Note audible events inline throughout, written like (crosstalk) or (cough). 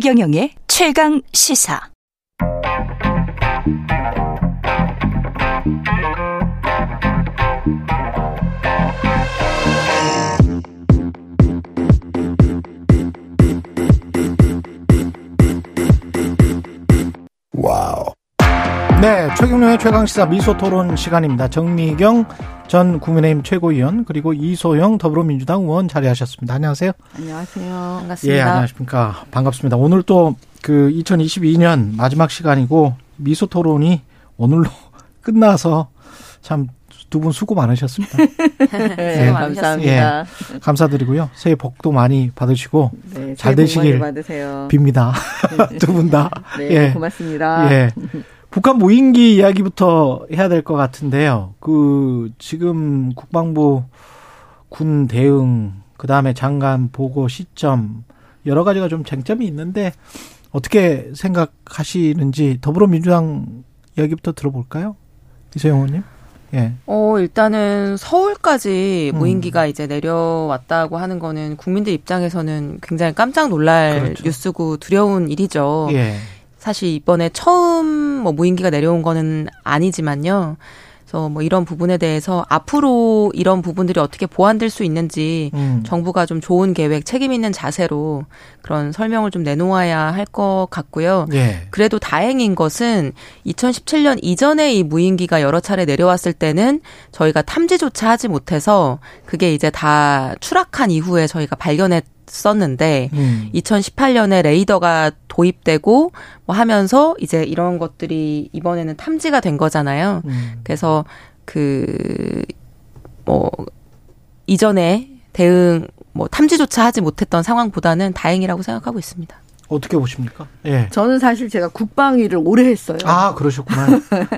최경영의 최강 시사. Wow. 네, 최경영의 최강시사 미소토론 시간입니다. 정미경 전 국민의힘 최고위원 그리고 이소영 더불어민주당 의원 자리하셨습니다. 안녕하세요. 안녕하세요. 반갑습니다. 예, 안녕하십니까. 반갑습니다. 오늘 또 그 2022년 마지막 시간이고 미소 토론이 오늘로 (laughs) 끝나서 참 두 분 수고 많으셨습니다. (laughs) 네, 예. 감사합니다. 예, 감사드리고요. 새해 복도 많이 받으시고 네, 잘 되시길 받으세요. 빕니다. (laughs) 두 분 다. 네, 예. 고맙습니다. 예. 북한 무인기 이야기부터 해야 될 것 같은데요. 그 지금 국방부 군 대응, 그 다음에 장관 보고 시점 여러 가지가 좀 쟁점이 있는데 어떻게 생각하시는지 더불어민주당 이야기부터 들어볼까요? 이소영 의원님. 예. 어, 일단은 서울까지 음. 무인기가 이제 내려왔다고 하는 거는 국민들 입장에서는 굉장히 깜짝 놀랄 그렇죠. 뉴스고 두려운 일이죠. 예. 사실 이번에 처음 뭐 무인기가 내려온 거는 아니지만요. 그래서 뭐 이런 부분에 대해서 앞으로 이런 부분들이 어떻게 보완될 수 있는지 음. 정부가 좀 좋은 계획, 책임 있는 자세로 그런 설명을 좀 내놓아야 할 것 같고요. 예. 그래도 다행인 것은 2017년 이전에 이 무인기가 여러 차례 내려왔을 때는 저희가 탐지조차 하지 못해서 그게 이제 다 추락한 이후에 저희가 발견했 었는데 음. 2018년에 레이더가 도입되고 뭐 하면서 이제 이런 것들이 이번에는 탐지가 된 거잖아요. 음. 그래서 그뭐 이전에 대응 뭐 탐지조차 하지 못했던 상황보다는 다행이라고 생각하고 있습니다. 어떻게 보십니까? 예. 저는 사실 제가 국방위를 오래 했어요. 아, 그러셨구나.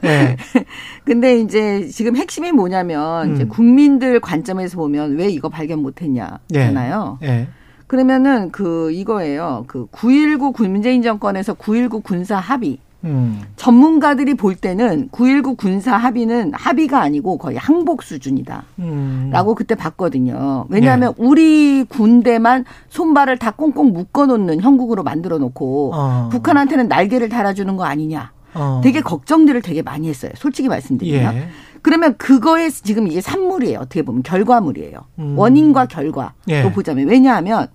예. (laughs) 근데 이제 지금 핵심이 뭐냐면 이제 음. 국민들 관점에서 보면 왜 이거 발견 못 했냐잖아요. 예. 그러면은 그 이거예요. 그 9.19 문재인 정권에서 9.19 군사 합의. 음. 전문가들이 볼 때는 9.19 군사 합의는 합의가 아니고 거의 항복 수준이다. 음. 라고 그때 봤거든요. 왜냐하면 우리 군대만 손발을 다 꽁꽁 묶어 놓는 형국으로 만들어 놓고 어. 북한한테는 날개를 달아주는 거 아니냐. 어. 되게 걱정들을 되게 많이 했어요. 솔직히 말씀드리면. 예. 그러면 그거에 지금 이게 산물이에요. 어떻게 보면 결과물이에요. 음. 원인과 결과로 예. 보자면 왜냐하면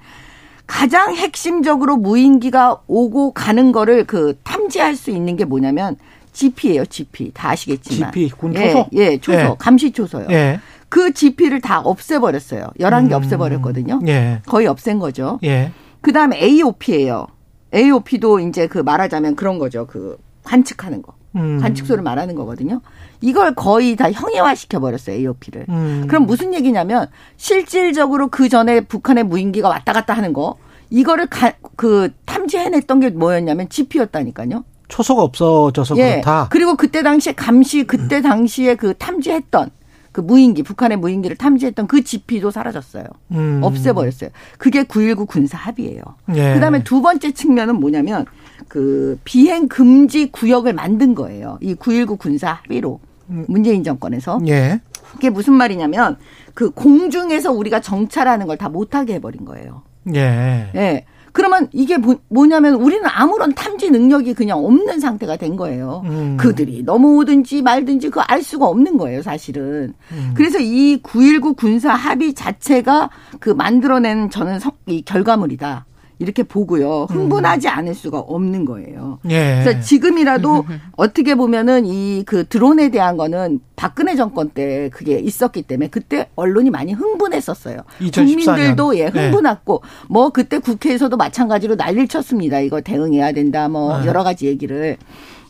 가장 핵심적으로 무인기가 오고 가는 거를 그 탐지할 수 있는 게 뭐냐면 GP예요. GP 다 아시겠지만. GP, 군 예, 초소? 예, 초소, 예. 감시 초소요. 예. 그 GP를 다 없애버렸어요. 11개 음. 없애버렸거든요. 예. 거의 없앤 거죠. 예. 그 다음에 AOP예요. AOP도 이제 그 말하자면 그런 거죠. 그 관측하는 거. 음. 관측소를 말하는 거거든요. 이걸 거의 다 형해화 시켜버렸어요. AOP를. 음. 그럼 무슨 얘기냐면 실질적으로 그 전에 북한의 무인기가 왔다 갔다 하는 거 이거를 가, 그 탐지해냈던 게 뭐였냐면 GP였다니까요. 초소가 없어져서 예. 그렇다. 그리고 그때 당시에 감시 그때 당시에 그 탐지했던 그 무인기 북한의 무인기를 탐지했던 그 GP도 사라졌어요. 음. 없애버렸어요. 그게 9.19 군사 합의예요. 예. 그다음에 두 번째 측면은 뭐냐면 그 비행 금지 구역을 만든 거예요. 이 9.19 군사 합의로 문재인 정권에서 예. 그게 무슨 말이냐면 그 공중에서 우리가 정찰하는 걸 다 못하게 해버린 거예요. 예. 예. 그러면 이게 뭐- 뭐냐면 우리는 아무런 탐지 능력이 그냥 없는 상태가 된 거예요. 음. 그들이 넘어오든지 말든지 그거 알 수가 없는 거예요, 사실은. 음. 그래서 이 9.19 군사 합의 자체가 그 만들어낸 저는 성- 이 결과물이다. 이렇게 보고요. 흥분하지 않을 수가 없는 거예요. 음. 예. 그래서 지금이라도 (laughs) 어떻게 보면은 이 그 드론에 대한 거는 박근혜 정권 때 그게 있었기 때문에 그때 언론이 많이 흥분했었어요. 2014 년. 국민들도 예, 네. 흥분했고 뭐 그때 국회에서도 마찬가지로 난리를 쳤습니다. 이거 대응해야 된다 뭐 네. 여러 가지 얘기를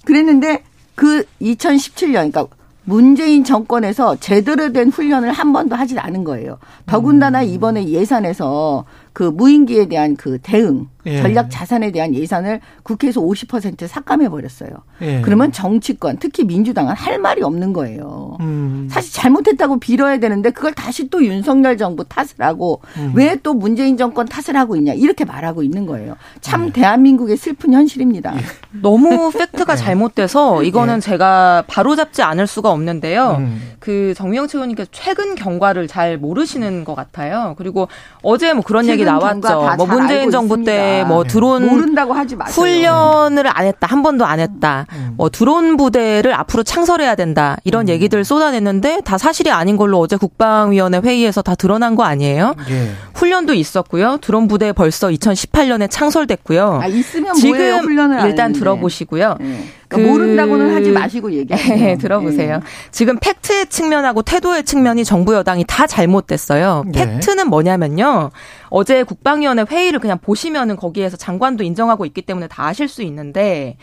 그랬는데 그 2017년 그러니까 문재인 정권에서 제대로 된 훈련을 한 번도 하지 않은 거예요. 더군다나 음. 이번에 예산에서 그 무인기에 대한 그 대응, 예. 전략 자산에 대한 예산을 국회에서 50% 삭감해 버렸어요. 예. 그러면 정치권, 특히 민주당은 할 말이 없는 거예요. 음. 사실 잘못했다고 빌어야 되는데 그걸 다시 또 윤석열 정부 탓을 하고 음. 왜또 문재인 정권 탓을 하고 있냐 이렇게 말하고 있는 거예요. 참 네. 대한민국의 슬픈 현실입니다. 예. (laughs) 너무 팩트가 잘못돼서 이거는 예. 제가 바로 잡지 않을 수가 없는데요. 음. 그 정명 최원님께서 최근 경과를 잘 모르시는 것 같아요. 그리고 어제 뭐 그런 얘기 나왔죠. 뭐 문재인 정부 있습니다. 때뭐 네. 드론 모른다고 하지 마세요. 훈련을 안 했다. 한 번도 안 했다. 음. 뭐 드론 부대를 앞으로 창설해야 된다. 이런 얘기들 쏟아냈는데 다 사실이 아닌 걸로 어제 국방위원회 회의에서 다 드러난 거 아니에요? 예. 훈련도 있었고요. 드론 부대 벌써 2018년에 창설됐고요. 아, 있으면 뭐예요? 지금 훈련을 안 일단. 들어보시고요. 네. 그- 그러니까 모른다고는 하지 마시고 얘기하세요. 네, 들어보세요. 지금 팩트의 측면하고 태도의 측면이 정부 여당이 다 잘못됐어요. 네. 팩트는 뭐냐면요. 어제 국방위원회 회의를 그냥 보시면은 거기에서 장관도 인정하고 있기 때문에 다 아실 수 있는데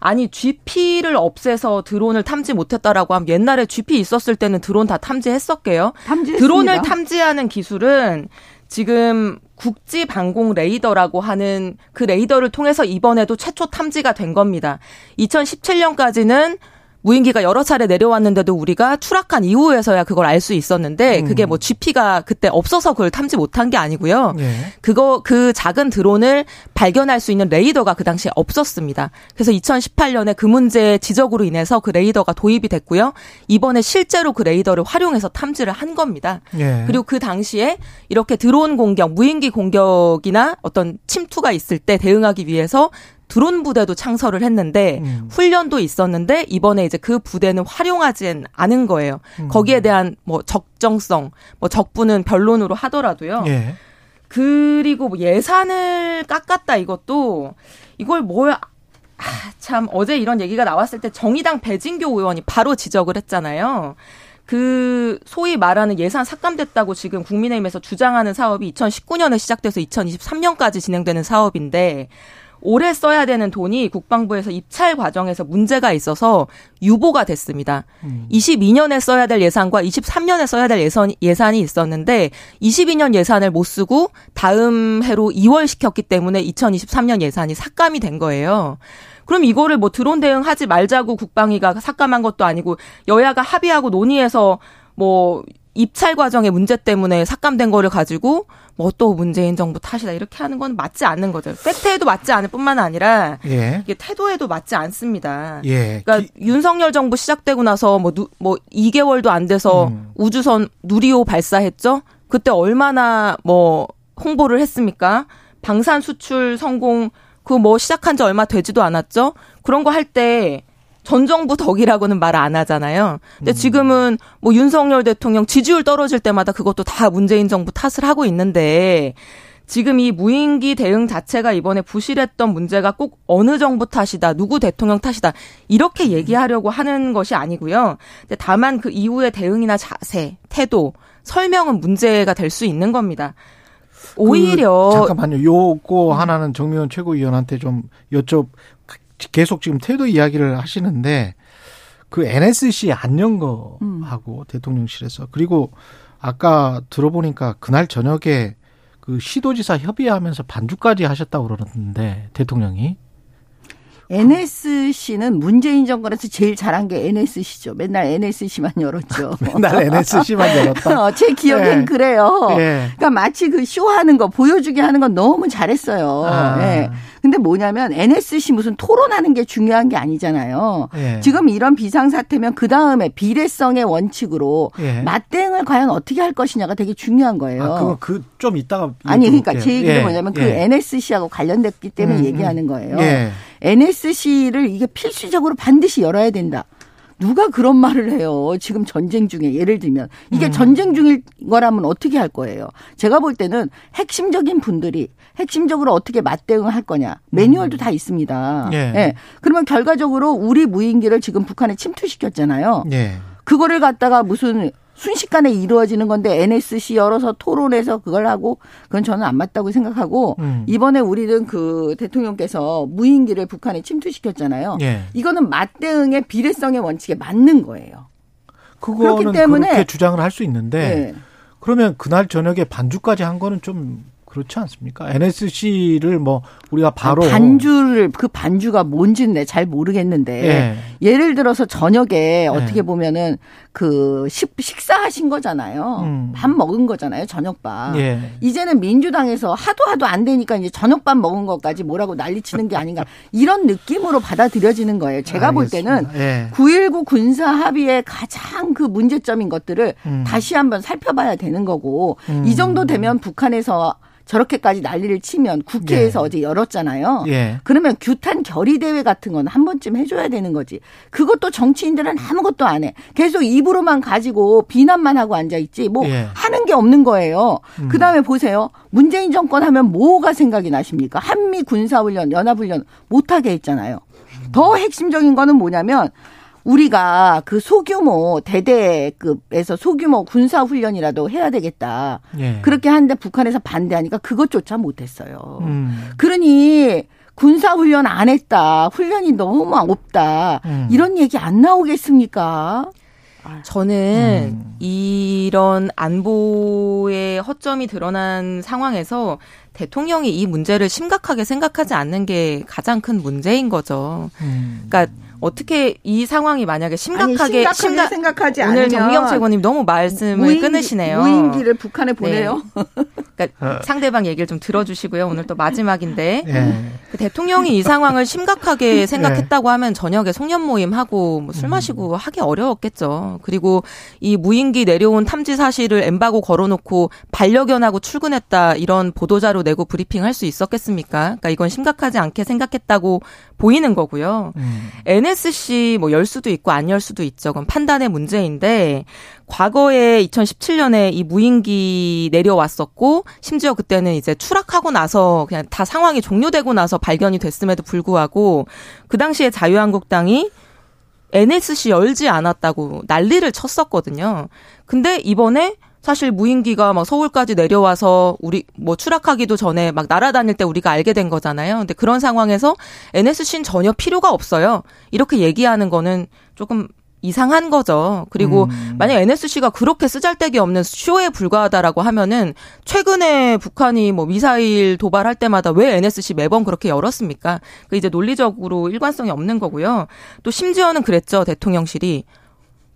아니 GP를 없애서 드론을 탐지 못했다라고 하면 옛날에 GP 있었을 때는 드론 다 탐지했었게요. 탐지했습니다. 드론을 탐지하는 기술은 지금 국지 방공 레이더라고 하는 그 레이더를 통해서 이번에도 최초 탐지가 된 겁니다. 2017년까지는 무인기가 여러 차례 내려왔는데도 우리가 추락한 이후에서야 그걸 알 수 있었는데 그게 뭐 GP가 그때 없어서 그걸 탐지 못한 게 아니고요. 예. 그거 그 작은 드론을 발견할 수 있는 레이더가 그 당시에 없었습니다. 그래서 2018년에 그 문제 지적으로 인해서 그 레이더가 도입이 됐고요. 이번에 실제로 그 레이더를 활용해서 탐지를 한 겁니다. 예. 그리고 그 당시에 이렇게 드론 공격, 무인기 공격이나 어떤 침투가 있을 때 대응하기 위해서 드론 부대도 창설을 했는데 음. 훈련도 있었는데 이번에 이제 그 부대는 활용하진 않은 거예요. 음. 거기에 대한 뭐 적정성, 뭐 적부는 변론으로 하더라도요. 예. 그리고 뭐 예산을 깎았다 이것도 이걸 뭐야 아, 참 어제 이런 얘기가 나왔을 때 정의당 배진교 의원이 바로 지적을 했잖아요. 그 소위 말하는 예산 삭감됐다고 지금 국민의힘에서 주장하는 사업이 2019년에 시작돼서 2023년까지 진행되는 사업인데 올해 써야 되는 돈이 국방부에서 입찰 과정에서 문제가 있어서 유보가 됐습니다. 22년에 써야 될 예산과 23년에 써야 될 예산, 예산이 있었는데 22년 예산을 못 쓰고 다음 해로 2월 시켰기 때문에 2023년 예산이 삭감이 된 거예요. 그럼 이거를 뭐 드론 대응하지 말자고 국방위가 삭감한 것도 아니고 여야가 합의하고 논의해서 뭐 입찰 과정의 문제 때문에 삭감된 거를 가지고 뭐 또 문재인 정부 탓이다 이렇게 하는 건 맞지 않는 거죠. 팩트에도 맞지 않을 뿐만 아니라 예. 이게 태도에도 맞지 않습니다. 예. 그러니까 윤석열 정부 시작되고 나서 뭐, 누, 뭐 2개월도 안 돼서 음. 우주선 누리호 발사했죠. 그때 얼마나 뭐 홍보를 했습니까? 방산 수출 성공 그 뭐 시작한 지 얼마 되지도 않았죠. 그런 거 할 때 전 정부 덕이라고는 말 안 하잖아요. 근데 지금은 뭐 윤석열 대통령 지지율 떨어질 때마다 그것도 다 문재인 정부 탓을 하고 있는데 지금 이 무인기 대응 자체가 이번에 부실했던 문제가 꼭 어느 정부 탓이다, 누구 대통령 탓이다, 이렇게 얘기하려고 하는 것이 아니고요. 근데 다만 그 이후의 대응이나 자세, 태도, 설명은 문제가 될 수 있는 겁니다. 오히려 그, 잠깐만요. 요거 하나는 정미원 최고위원한테 좀 여쭤 계속 지금 태도 이야기를 하시는데 그 NSC 안 연 거하고 대통령실에서 그리고 아까 들어보니까 그날 저녁에 그 시도지사 협의하면서 반주까지 하셨다고 그러는데 대통령이 NSC는 문재인 정권에서 제일 잘한 게 NSC죠. 맨날 NSC만 열었죠. (laughs) 맨날 NSC만 열었다. 어, 제 기억엔 네. 그래요. 예. 그러니까 마치 그 쇼하는 거 보여주게 하는 건 너무 잘했어요. 아. 예. 근데 뭐냐면 NSC 무슨 토론하는 게 중요한 게 아니잖아요. 예. 지금 이런 비상사태면 그 다음에 비례성의 원칙으로 예. 맞대응을 과연 어떻게 할 것이냐가 되게 중요한 거예요. 아, 그거 그 좀 이따가 아니 그러니까 여쭤볼게요. 제 얘기는 예, 뭐냐면 그 예. NSC하고 관련됐기 때문에 음, 얘기하는 거예요. 예. NSC를 이게 필수적으로 반드시 열어야 된다. 누가 그런 말을 해요. 지금 전쟁 중에 예를 들면 이게 음. 전쟁 중일 거라면 어떻게 할 거예요. 제가 볼 때는 핵심적인 분들이 핵심적으로 어떻게 맞대응을 할 거냐 매뉴얼도 다 있습니다. 예. 그러면 결과적으로 우리 무인기를 지금 북한에 침투시켰잖아요. 예. 그거를 갖다가 무슨 순식간에 이루어지는 건데 NSC 열어서 토론해서 그걸 하고 그건 저는 안 맞다고 생각하고 음. 이번에 우리는 그 대통령께서 무인기를 북한에 침투시켰잖아요. 예. 이거는 맞대응의 비례성의 원칙에 맞는 거예요. 그거는 그렇기 때문에- 그렇게 주장을 할 수 있는데 네. 그러면 그날 저녁에 반주까지 한 거는 좀 그렇지 않습니까? NSC를 뭐 우리가 바로 반주를 그 반주가 뭔지는 내가 잘 모르겠는데 예. 예를 들어서 저녁에 어떻게 보면은 그 식, 식사하신 거잖아요. 음. 밥 먹은 거잖아요. 저녁밥. 예. 이제는 민주당에서 하도 하도 안 되니까 이제 저녁밥 먹은 것까지 뭐라고 난리치는 게 아닌가 이런 느낌으로 받아들여지는 거예요. 제가 볼 때는 알겠습니다. 예. 9.19 군사 합의의 가장 그 문제점인 것들을 음. 다시 한번 살펴봐야 되는 거고 음. 이 정도 되면 북한에서 저렇게까지 난리를 치면 국회에서 예. 어제 열었잖아요. 예. 그러면 규탄 결의 대회 같은 건 한 번쯤 해줘야 되는 거지. 그것도 정치인들은 아무것도 안 해. 계속 입으로만 가지고 비난만 하고 앉아 있지. 뭐 예. 하는 게 없는 거예요. 음. 그 다음에 보세요. 문재인 정권 하면 뭐가 생각이 나십니까? 한미 군사훈련, 연합훈련 못하게 했잖아요. 더 핵심적인 거는 뭐냐면 우리가 그 소규모 대대급에서 소규모 군사 훈련이라도 해야 되겠다. 예. 그렇게 하는데 북한에서 반대하니까 그것조차 못했어요. 음. 그러니 군사 훈련 안 했다. 훈련이 너무 없다. 음. 이런 얘기 안 나오겠습니까? 저는 음. 이런 안보의 허점이 드러난 상황에서 대통령이 이 문제를 심각하게 생각하지 않는 게 가장 큰 문제인 거죠. 음. 그러니까 어떻게 이 상황이 만약에 아니, 심각하게 심각하게 심각- 생각하지 오늘 않으면 정미경 최고님 너무 말씀을 무인기- 끊으시네요. 무인기를 북한에 보내요. (laughs) 그러니까 상대방 얘기를 좀 들어주시고요. 오늘 또 마지막인데 예. 그 대통령이 이 상황을 심각하게 (laughs) 생각했다고 하면 저녁에 송년 모임 하고 뭐 술 마시고 하기 어려웠겠죠. 그리고 이 무인기 내려온 탐지 사실을 엠바고 걸어놓고 반려견하고 출근했다 이런 보도자료 내고 브리핑 할 수 있었겠습니까? 그러니까 이건 심각하지 않게 생각했다고 보이는 거고요. 음. NSC 뭐 열 수도 있고 안 열 수도 있죠. 그건 판단의 문제인데 과거에 2017년에 이 무인기 내려왔었고 심지어 그때는 이제 추락하고 나서 그냥 다 상황이 종료되고 나서 발견이 됐음에도 불구하고 그 당시에 자유한국당이 NSC 열지 않았다고 난리를 쳤었거든요. 근데 이번에 사실 무인기가 막 서울까지 내려와서 우리 뭐 추락하기도 전에 막 날아다닐 때 우리가 알게 된 거잖아요. 근데 그런 상황에서 NSC는 전혀 필요가 없어요. 이렇게 얘기하는 거는 조금 이상한 거죠. 그리고 음. 만약 NSC가 그렇게 쓰잘데기 없는 쇼에 불과하다라고 하면은 최근에 북한이 뭐 미사일 도발할 때마다 왜 NSC 매번 그렇게 열었습니까? 그 이제 논리적으로 일관성이 없는 거고요. 또 심지어는 그랬죠. 대통령실이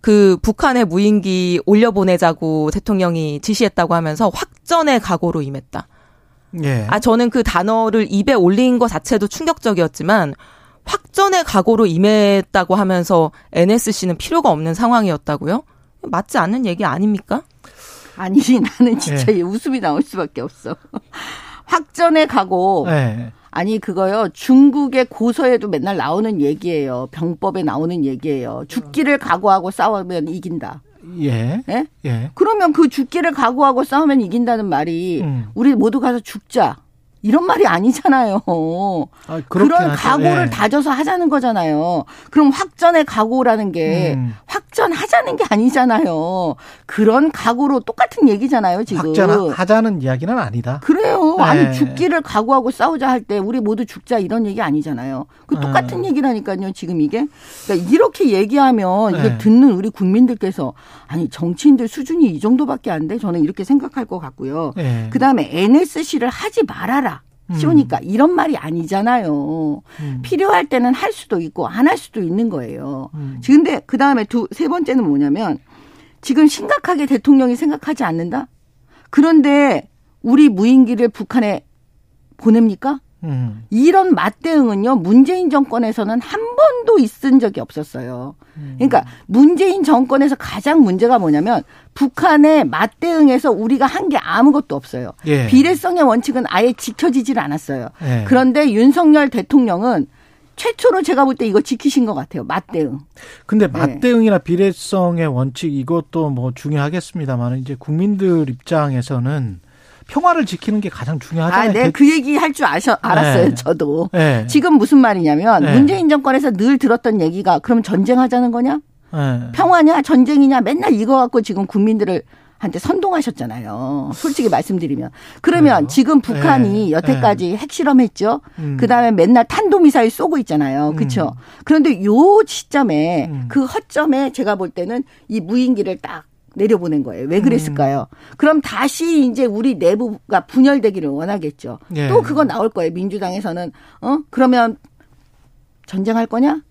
그 북한의 무인기 올려보내자고 대통령이 지시했다고 하면서 확전의 각오로 임했다. 예. 아, 저는 그 단어를 입에 올린 것 자체도 충격적이었지만 확전의 각오로 임했다고 하면서 NSC는 필요가 없는 상황이었다고요? 맞지 않는 얘기 아닙니까? 아니 나는 진짜 예. 이 웃음이 나올 수밖에 없어. (laughs) 확전에 가고 예. 아니 그거요 중국의 고서에도 맨날 나오는 얘기예요. 병법에 나오는 얘기예요. 죽기를 각오하고 싸우면 이긴다. 예. 예? 예. 그러면 그 죽기를 각오하고 싸우면 이긴다는 말이 음. 우리 모두 가서 죽자. 이런 말이 아니잖아요. 아, 그런 하죠. 각오를 예. 다져서 하자는 거잖아요. 그럼 확전의 각오라는 게 음. 확전하자는 게 아니잖아요. 그런 각오로 똑같은 얘기잖아요, 지금. 확전하자는 이야기는 아니다. 그래요. 네. 아니 죽기를 각오하고 싸우자 할 때 우리 모두 죽자 이런 얘기 아니잖아요. 그 똑같은 음. 얘기라니까요. 지금 이게 그러니까 이렇게 얘기하면 이게 네. 듣는 우리 국민들께서 아니 정치인들 수준이 이 정도밖에 안 돼. 저는 이렇게 생각할 것 같고요. 예. 그 다음에 NSC를 하지 말아라. 쉬우니까 이런 말이 아니잖아요. 음. 필요할 때는 할 수도 있고 안 할 수도 있는 거예요. 음. 근데 그 다음에 두 세 번째는 뭐냐면 지금 심각하게 대통령이 생각하지 않는다. 그런데 우리 무인기를 북한에 보냅니까? 음. 이런 맞대응은요 문재인 정권에서는 한 번도 있은 적이 없었어요. 그러니까 문재인 정권에서 가장 문제가 뭐냐면 북한의 맞대응에서 우리가 한 게 아무것도 없어요. 예. 비례성의 원칙은 아예 지켜지질 않았어요. 예. 그런데 윤석열 대통령은 최초로 제가 볼 때 이거 지키신 것 같아요. 맞대응. 근데 네. 맞대응이나 비례성의 원칙 이것도 뭐 중요하겠습니다만 이제 국민들 입장에서는 평화를 지키는 게 가장 중요하잖아요. 아, 네, 그 얘기 할 줄 아셔, 알았어요, 네. 저도. 예. 지금 무슨 말이냐면, 네. 문재인 정권에서 늘 들었던 얘기가, 그럼 전쟁하자는 거냐? 예. 평화냐? 전쟁이냐? 맨날 이거 갖고 지금 국민들을 한테 선동하셨잖아요. 솔직히 말씀드리면. 그러면 그래요? 지금 북한이 네. 여태까지 핵실험했죠. 음. 그 다음에 맨날 탄도미사일 쏘고 있잖아요. 그렇죠. 그런데 요 시점에 음. 그 허점에 제가 볼 때는 이 무인기를 딱 내려보낸 거예요. 왜 그랬을까요? 음. 그럼 다시 이제 우리 내부가 분열되기를 원하겠죠. 예. 또 그거 나올 거예요. 민주당에서는 어 그러면 전쟁할 거냐?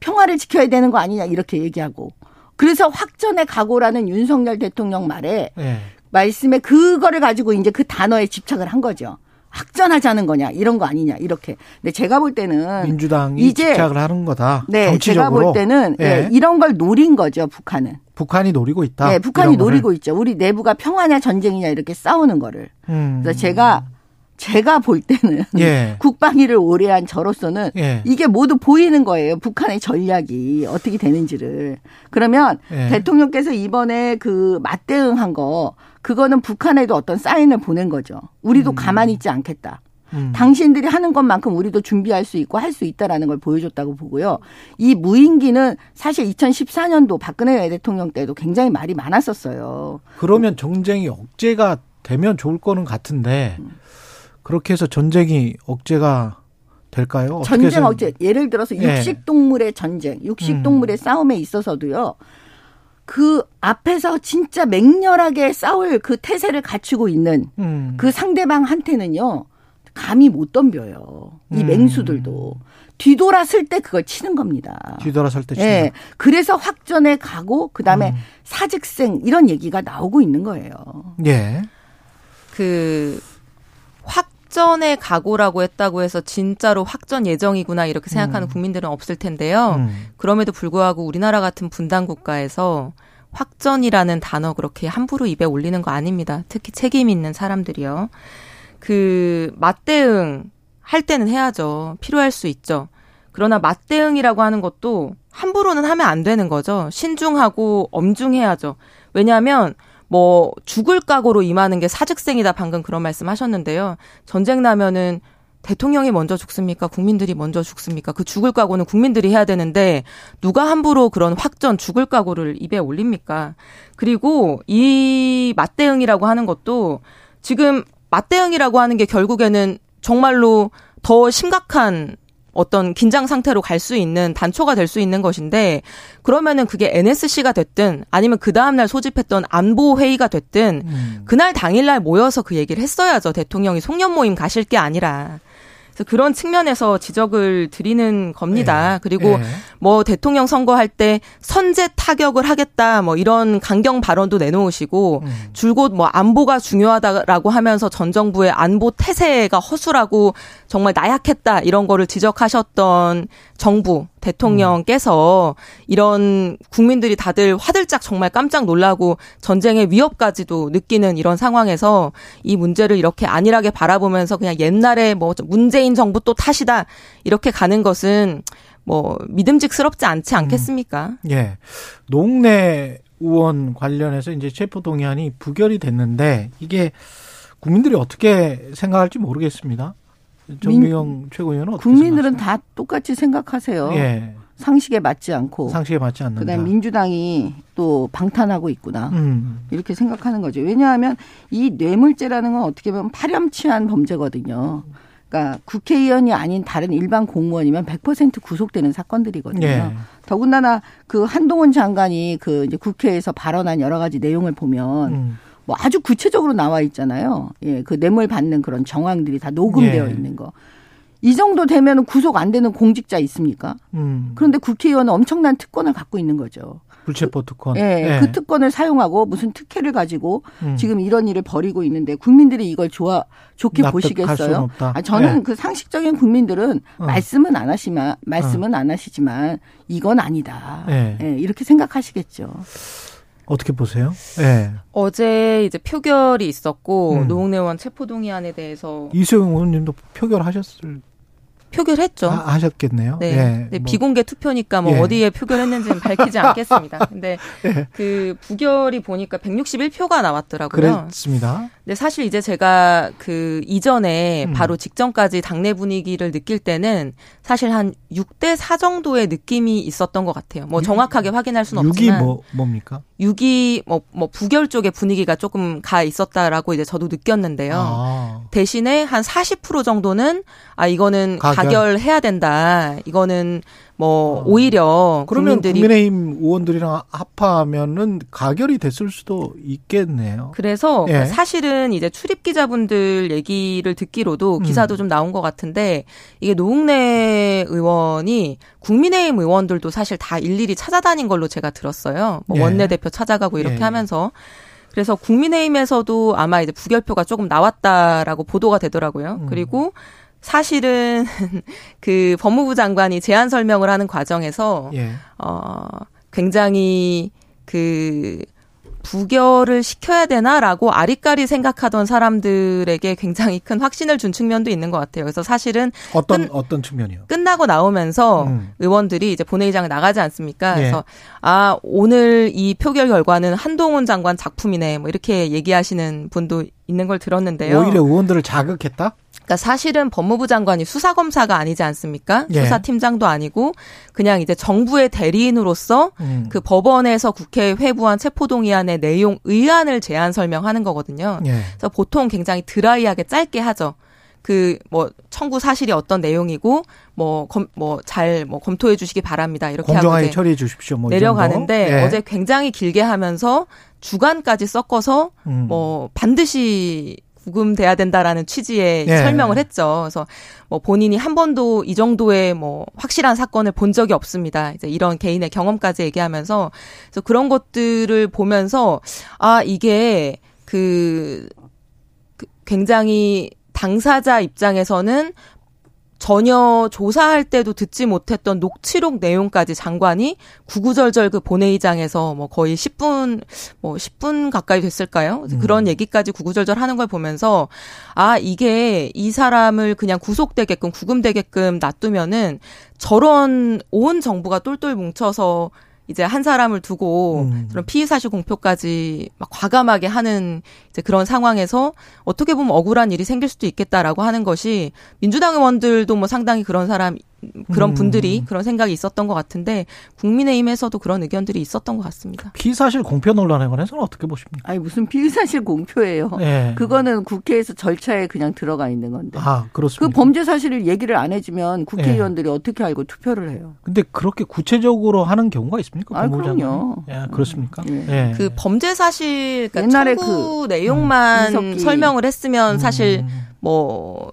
평화를 지켜야 되는 거 아니냐 이렇게 얘기하고. 그래서 확전의 각오라는 윤석열 대통령 말에 예. 말씀에 그거를 가지고 이제 그 단어에 집착을 한 거죠. 확전하자는 거냐 이런 거 아니냐 이렇게. 근데 제가 볼 때는 민주당이 이제 집착을 하는 거다. 네, 정치적으로. 제가 볼 때는 예. 예, 이런 걸 노린 거죠 북한은. 북한이 노리고 있다. 네, 북한이 이런 거를. 노리고 있죠. 우리 내부가 평화냐 전쟁이냐 이렇게 싸우는 거를. 음. 그래서 제가 제가 볼 때는 예. (laughs) 국방위를 오래 한 저로서는 예. 이게 모두 보이는 거예요. 북한의 전략이 어떻게 되는지를. 그러면 예. 대통령께서 이번에 그 맞대응한 거 그거는 북한에도 어떤 사인을 보낸 거죠. 우리도 가만히 있지 않겠다. 음. 당신들이 하는 것만큼 우리도 준비할 수 있고 할 수 있다라는 걸 보여줬다고 보고요. 이 무인기는 사실 2014년도 박근혜 대통령 때도 굉장히 말이 많았었어요. 그러면 정쟁이 억제가 되면 좋을 거는 같은데 그렇게 해서 전쟁이 억제가 될까요? 전쟁 생- 억제 예를 들어서 예. 육식 동물의 전쟁, 육식 동물의 싸움에 있어서도요. 그 앞에서 진짜 맹렬하게 싸울 그 태세를 갖추고 있는 음. 그 상대방한테는요. 감히 못 덤벼요. 이 음. 맹수들도 뒤돌았을 때 그걸 치는 겁니다. 뒤돌아설 때 예. 친다. 그래서 확전에 가고 그다음에 음. 사직생 이런 얘기가 나오고 있는 거예요. 예. 그 확전의 각오라고 했다고 해서 진짜로 확전 예정이구나 이렇게 생각하는 국민들은 없을 텐데요. 음. 그럼에도 불구하고 우리나라 같은 분단 국가에서 확전이라는 단어 그렇게 함부로 입에 올리는 거 아닙니다. 특히 책임 있는 사람들이요. 그 맞대응 할 때는 해야죠. 필요할 수 있죠. 그러나 맞대응이라고 하는 것도 함부로는 하면 안 되는 거죠. 신중하고 엄중해야죠. 왜냐하면 뭐 죽을 각오로 임하는 게 사직생이다 방금 그런 말씀 하셨는데요. 전쟁 나면은 대통령이 먼저 죽습니까? 국민들이 먼저 죽습니까? 그 죽을 각오는 국민들이 해야 되는데 누가 함부로 그런 확전 죽을 각오를 입에 올립니까? 그리고 이 맞대응이라고 하는 것도 지금 맞대응이라고 하는 게 결국에는 정말로 더 심각한 어떤 긴장 상태로 갈 수 있는 단초가 될 수 있는 것인데 그러면은 그게 NSC가 됐든 아니면 그 다음날 소집했던 안보 회의가 됐든 음. 그날 당일날 모여서 그 얘기를 했어야죠. 대통령이 송년 모임 가실 게 아니라. 그래서 그런 측면에서 지적을 드리는 겁니다. 예. 그리고 예. 뭐 대통령 선거할 때 선제 타격을 하겠다 뭐 이런 강경 발언도 내놓으시고 음. 줄곧 뭐 안보가 중요하다라고 하면서 전 정부의 안보 태세가 허술하고 정말 나약했다 이런 거를 지적하셨던 정부 대통령께서 이런 국민들이 다들 화들짝 정말 깜짝 놀라고 전쟁의 위협까지도 느끼는 이런 상황에서 이 문제를 이렇게 안일하게 바라보면서 그냥 옛날에 뭐 문재인 정부 또 탓이다 이렇게 가는 것은 뭐 믿음직스럽지 않지 않겠습니까? 예. 농내 의원 관련해서 이제 체포 동의안이 부결이 됐는데 이게 국민들이 어떻게 생각할지 모르겠습니다. 정미영 최고위원은 국민들은 생각하세요? 다 똑같이 생각하세요. 예. 상식에 맞지 않고 상식에 맞지 않는다. 그다음에 민주당이 또 방탄하고 있구나. 음. 이렇게 생각하는 거죠. 왜냐하면 이 뇌물죄라는 건 어떻게 보면 파렴치한 범죄거든요. 그러니까 국회의원이 아닌 다른 일반 공무원이면 100% 구속되는 사건들이거든요. 예. 더군다나 그 한동훈 장관이 그 이제 국회에서 발언한 여러 가지 내용을 보면 음. 뭐 아주 구체적으로 나와 있잖아요. 예, 그 뇌물 받는 그런 정황들이 다 녹음되어 예. 있는 거. 이 정도 되면 구속 안 되는 공직자 있습니까? 음. 그런데 국회의원은 엄청난 특권을 갖고 있는 거죠. 불체포 특권. 예, 그 특권을 사용하고 무슨 특혜를 가지고 음. 지금 이런 일을 벌이고 있는데 국민들이 이걸 좋아 좋게 보시겠어요? 아, 저는 예. 그 상식적인 국민들은 어. 말씀은 안 하시만 말씀은 안 하시지만 이건 아니다. 예. 예, 이렇게 생각하시겠죠. 어떻게 보세요? 예. 어제 이제 표결이 있었고 음. 노웅래 의원 체포동의안에 대해서 이수영 의원님도 표결하셨을 표결했죠. 하, 하셨겠네요. 네. 예. 네, 뭐. 비공개 투표니까 뭐 예. 어디에 표결했는지는 밝히지 (laughs) 않겠습니다. 근데 예. 그 부결이 보니까 161표가 나왔더라고요. 그랬습니다. 근데 사실 이제 제가 그 이전에 음. 바로 직전까지 당내 분위기를 느낄 때는 사실 한 6대 4 정도의 느낌이 있었던 것 같아요. 뭐 육- 정확하게 확인할 수는 6이 없지만 뭐 뭡니까? 6이 뭐, 뭐 부결 쪽의 분위기가 조금 가 있었다라고 이제 저도 느꼈는데요. 아. 대신에 한 40% 정도는 아 이거는. 가결. 해야 된다. 이거는 뭐 어. 오히려 그러면 국민들이 국민의힘 의원들이랑 합하면은 가결이 됐을 수도 있겠네요. 그래서 예. 사실은 이제 출입 기자분들 얘기를 듣기로도 음. 기사도 좀 나온 것 같은데 이게 노웅래 의원이 국민의힘 의원들도 사실 다 일일이 찾아다닌 걸로 제가 들었어요. 뭐 예. 원내대표 찾아가고 이렇게 예. 하면서 그래서 국민의힘에서도 아마 이제 부결표가 조금 나왔다라고 보도가 되더라고요. 음. 그리고 사실은 (laughs) 그 법무부 장관이 제안 설명을 하는 과정에서 예. 어, 굉장히 그 부결을 시켜야 되나라고 아리까리 생각하던 사람들에게 굉장히 큰 확신을 준 측면도 있는 것 같아요. 그래서 사실은 어떤 끝- 어떤 측면이요? 끝나고 나오면서 음. 의원들이 이제 본회의장에 나가지 않습니까? 예. 그래서 아 오늘 이 표결 결과는 한동훈 장관 작품이네 뭐 이렇게 얘기하시는 분도 있는 걸 들었는데요. 오히려 의원들을 자극했다? 그러니까 사실은 법무부 장관이 수사 검사가 아니지 않습니까? 예. 수사팀장도 아니고 그냥 이제 정부의 대리인으로서 음. 그 법원에서 국회에 회부한 체포동의안의 내용 의안을 제안 설명하는 거거든요. 예. 그래서 보통 굉장히 드라이하게 짧게 하죠. 그 뭐 청구 사실이 어떤 내용이고 뭐검뭐잘뭐 검토해 주시기 바랍니다. 이렇게 공정하게 처리해 주십시오. 뭐이 내려가는데? 예. 어제 굉장히 길게 하면서 주간까지 섞어서 음. 뭐 반드시 구금돼야 된다라는 취지의 예. 설명을 했죠. 그래서 뭐 본인이 한 번도 이 정도의 뭐 확실한 사건을 본 적이 없습니다. 이제 이런 개인의 경험까지 얘기하면서 그래서 그런 것들을 보면서 아 이게 그, 그 굉장히 당사자 입장에서는 전혀 조사할 때도 듣지 못했던 녹취록 내용까지 장관이 구구절절 그 본회의장에서 뭐 거의 10분 뭐 10분 가까이 됐을까요? 그래서 그런 얘기까지 구구절절 하는 걸 보면서 아 이게 이 사람을 그냥 구속되게끔 구금되게끔 놔두면은 저런 온 정부가 똘똘 뭉쳐서 이제 한 사람을 두고 음. 그런 피의 사실 공표까지 막 과감하게 하는 이제 그런 상황에서 어떻게 보면 억울한 일이 생길 수도 있겠다라고 하는 것이 민주당 의원들도 뭐 상당히 그런 사람 그런 음. 분들이 그런 생각이 있었던 것 같은데 국민의힘에서도 그런 의견들이 있었던 것 같습니다. 피사실 공표 논란에 관해서는 어떻게 보십니까? 아니 무슨 피의사실 공표예요. 예. 그거는 국회에서 절차에 그냥 들어가 있는 건데. 아, 그 그렇습니다. 범죄 사실을 얘기를 안 해주면 국회의원들이 예. 어떻게 알고 투표를 해요? 근데 그렇게 구체적으로 하는 경우가 있습니까? 아? 그럼요. 예, 그렇습니까? 예. 예. 그 범죄 사실 그러니까 옛날에 청구 내용만 이석기. 설명을 했으면 사실 음. 뭐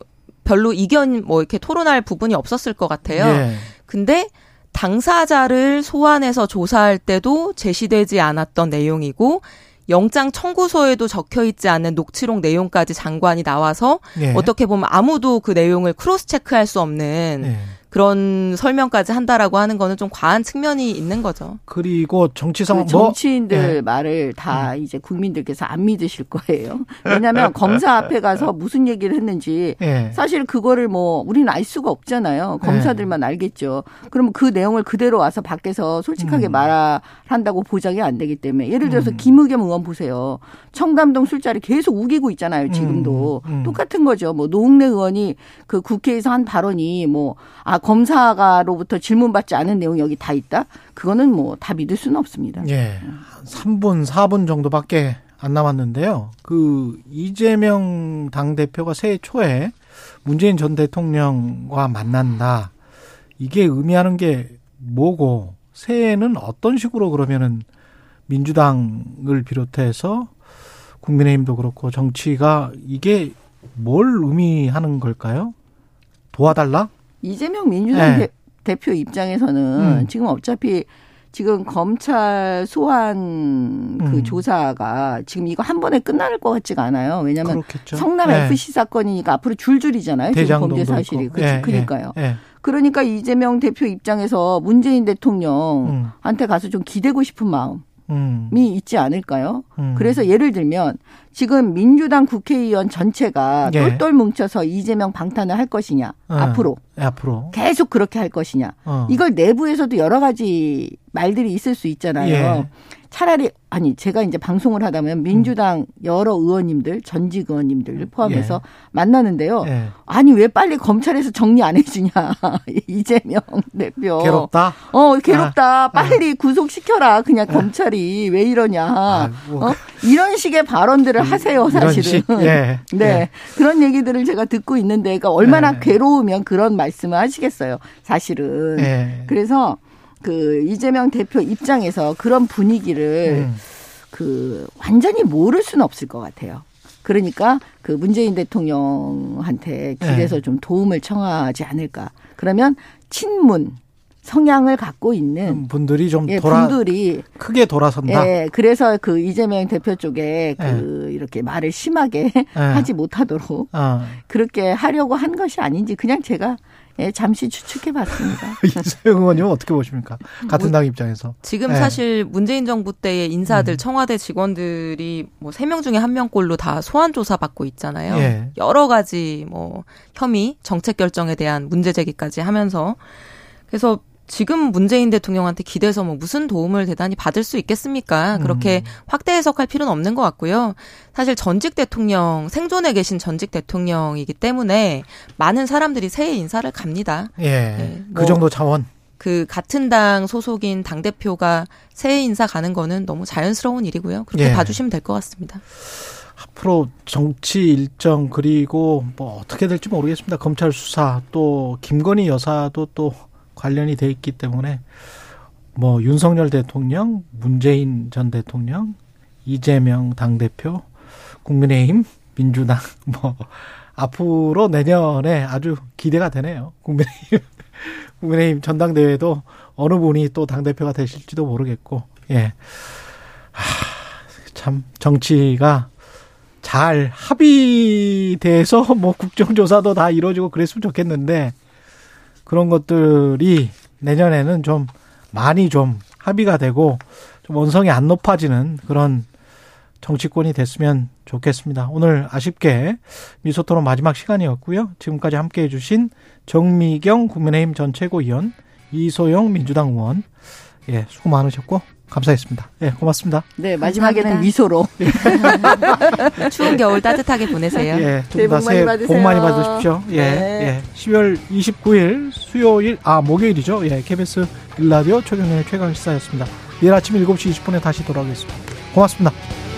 별로 이견 뭐 이렇게 토론할 부분이 없었을 것 같아요. 예. 근데 당사자를 소환해서 조사할 때도 제시되지 않았던 내용이고 영장 청구서에도 적혀 있지 않은 녹취록 내용까지 장관이 나와서 예. 어떻게 보면 아무도 그 내용을 크로스 체크할 수 없는 예. 그런 설명까지 한다라고 하는 거는 좀 과한 측면이 있는 거죠. 그리고 정치 그뭐 정치인들 예. 말을 다 이제 국민들께서 안 믿으실 거예요. (laughs) 왜냐하면 검사 앞에 가서 무슨 얘기를 했는지 예. 사실 그거를 뭐 우리는 알 수가 없잖아요. 검사들만 알겠죠. 그러면 그 내용을 그대로 와서 밖에서 솔직하게 음. 말한다고 보장이 안 되기 때문에 예를 들어서 음. 김의겸 의원 보세요. 청담동 술자리 계속 우기고 있잖아요. 지금도 음, 음. 똑같은 거죠. 뭐 노웅래 의원이 그 국회에서 한 발언이 뭐아 검사가로부터 질문받지 않은 내용이 여기 다 있다. 그거는 뭐 다 믿을 수는 없습니다. 예. 한 3분, 4분 정도밖에 안 남았는데요. 그 이재명 당대표가 새해 초에 문재인 전 대통령과 만난다. 이게 의미하는 게 뭐고 새해에는 어떤 식으로 그러면은 민주당을 비롯해서 국민의힘도 그렇고 정치가 이게 뭘 의미하는 걸까요? 도와달라? 이재명 민주당 네. 대, 표 입장에서는 음. 지금 어차피 지금 검찰 소환 그 음. 조사가 지금 이거 한 번에 끝날 것 같지가 않아요. 왜냐하면 그렇겠죠. 성남 예. FC 사건이니까 앞으로 줄줄이잖아요. 지금 범죄 사실이. 그치, 예, 그러니까요. 예, 예. 그러니까 이재명 대표 입장에서 문재인 대통령한테 음, 가서 좀 기대고 싶은 마음이 음, 있지 않을까요? 음. 그래서 예를 들면 지금 민주당 국회의원 전체가 예. 똘똘 뭉쳐서 이재명 방탄을 할 것이냐 어. 앞으로 예, 앞으로 계속 그렇게 할 것이냐 어. 이걸 내부에서도 여러 가지 말들이 있을 수 있잖아요. 예. 차라리 아니 제가 이제 방송을 하다 보면 민주당 여러 의원님들 전직 의원님들 포함해서 만나는데요. 예. 아니 왜 빨리 검찰에서 정리 안 해주냐 (laughs) 이재명 대표. 괴롭다. 어 괴롭다. 빨리 구속 시켜라. 그냥 검찰이 왜 이러냐. 아, 뭐, 어? 이런 식의 발언들을 하세요 이런 사실은. 식? 예. (laughs) 네. 예. 그런 얘기들을 제가 듣고 있는데, 그러니까 얼마나 네. 괴로우면 그런 말씀을 하시겠어요. 사실은. 예. 그래서 그 이재명 대표 입장에서 그런 분위기를 음. 그 완전히 모를 수는 없을 것 같아요. 그러니까 그 문재인 대통령한테 길에서 네. 좀 도움을 청하지 않을까. 그러면 친문 성향을 갖고 있는 분들이 좀 예, 음. 돌아 분들이 크게 돌아선다. 예, 그래서 그 이재명 대표 쪽에 그 네. 이렇게 말을 심하게 예. (laughs) 하지 못하도록 어. 그렇게 하려고 한 것이 아닌지 그냥 제가 예, 잠시 추측해봤습니다. (laughs) 이소영 의원님은 어떻게 보십니까? 같은 당 입장에서. 지금 네. 사실 문재인 정부 때의 인사들 음. 청와대 직원들이 뭐 세 명 중에 한 명꼴로 다 소환 조사 받고 있잖아요. 예. 여러 가지 뭐 혐의, 정책 결정에 대한 문제 제기까지 하면서 그래서 지금 문재인 대통령한테 기대서 뭐 무슨 도움을 대단히 받을 수 있겠습니까? 그렇게 확대 해석할 필요는 없는 것 같고요. 사실 전직 대통령, 생존에 계신 전직 대통령이기 때문에 많은 사람들이 새해 인사를 갑니다. 예. 네, 그뭐 정도 차원. 그 같은 당 소속인 당 대표가 새해 인사 가는 거는 너무 자연스러운 일이고요. 그렇게 예. 봐주시면 될 것 같습니다. 앞으로 정치 일정 그리고 뭐 어떻게 될지 모르겠습니다. 검찰 수사 또 김건희 여사도 또 관련이 돼 있기 때문에 뭐 윤석열 대통령, 문재인 전 대통령, 이재명 당 대표, 국민의힘, 민주당 (laughs) 뭐 앞으로 내년에 아주 기대가 되네요. 국민의힘 (laughs) 국민의힘 전당대회도 어느 분이 또 당 대표가 되실지도 모르겠고 예. 하, 참 정치가 잘 합의돼서 뭐 국정조사도 다 이루어지고 그랬으면 좋겠는데 그런 것들이 내년에는 좀 많이 좀 합의가 되고 좀 원성이 안 높아지는 그런 정치권이 됐으면 좋겠습니다. 오늘 아쉽게 미소토론 마지막 시간이었고요. 지금까지 함께 해주신 정미경 국민의힘 전 최고위원, 이소영 민주당 의원, 예, 수고 많으셨고 감사했습니다. 예, 고맙습니다. 네, 마지막에는 감사합니다. 미소로. (laughs) 추운 겨울 따뜻하게 보내세요. 예, 새해 두분 다복 많이 새해 받으세요. 복 많이 받으십시오. 예, 네. 예. 10월 29일 수요일, 아, 목요일이죠. 예, KBS 일라디오 최경련의 최강 시사였습니다. 내일 아침 7시 20분에 다시 돌아오겠습니다. 고맙습니다.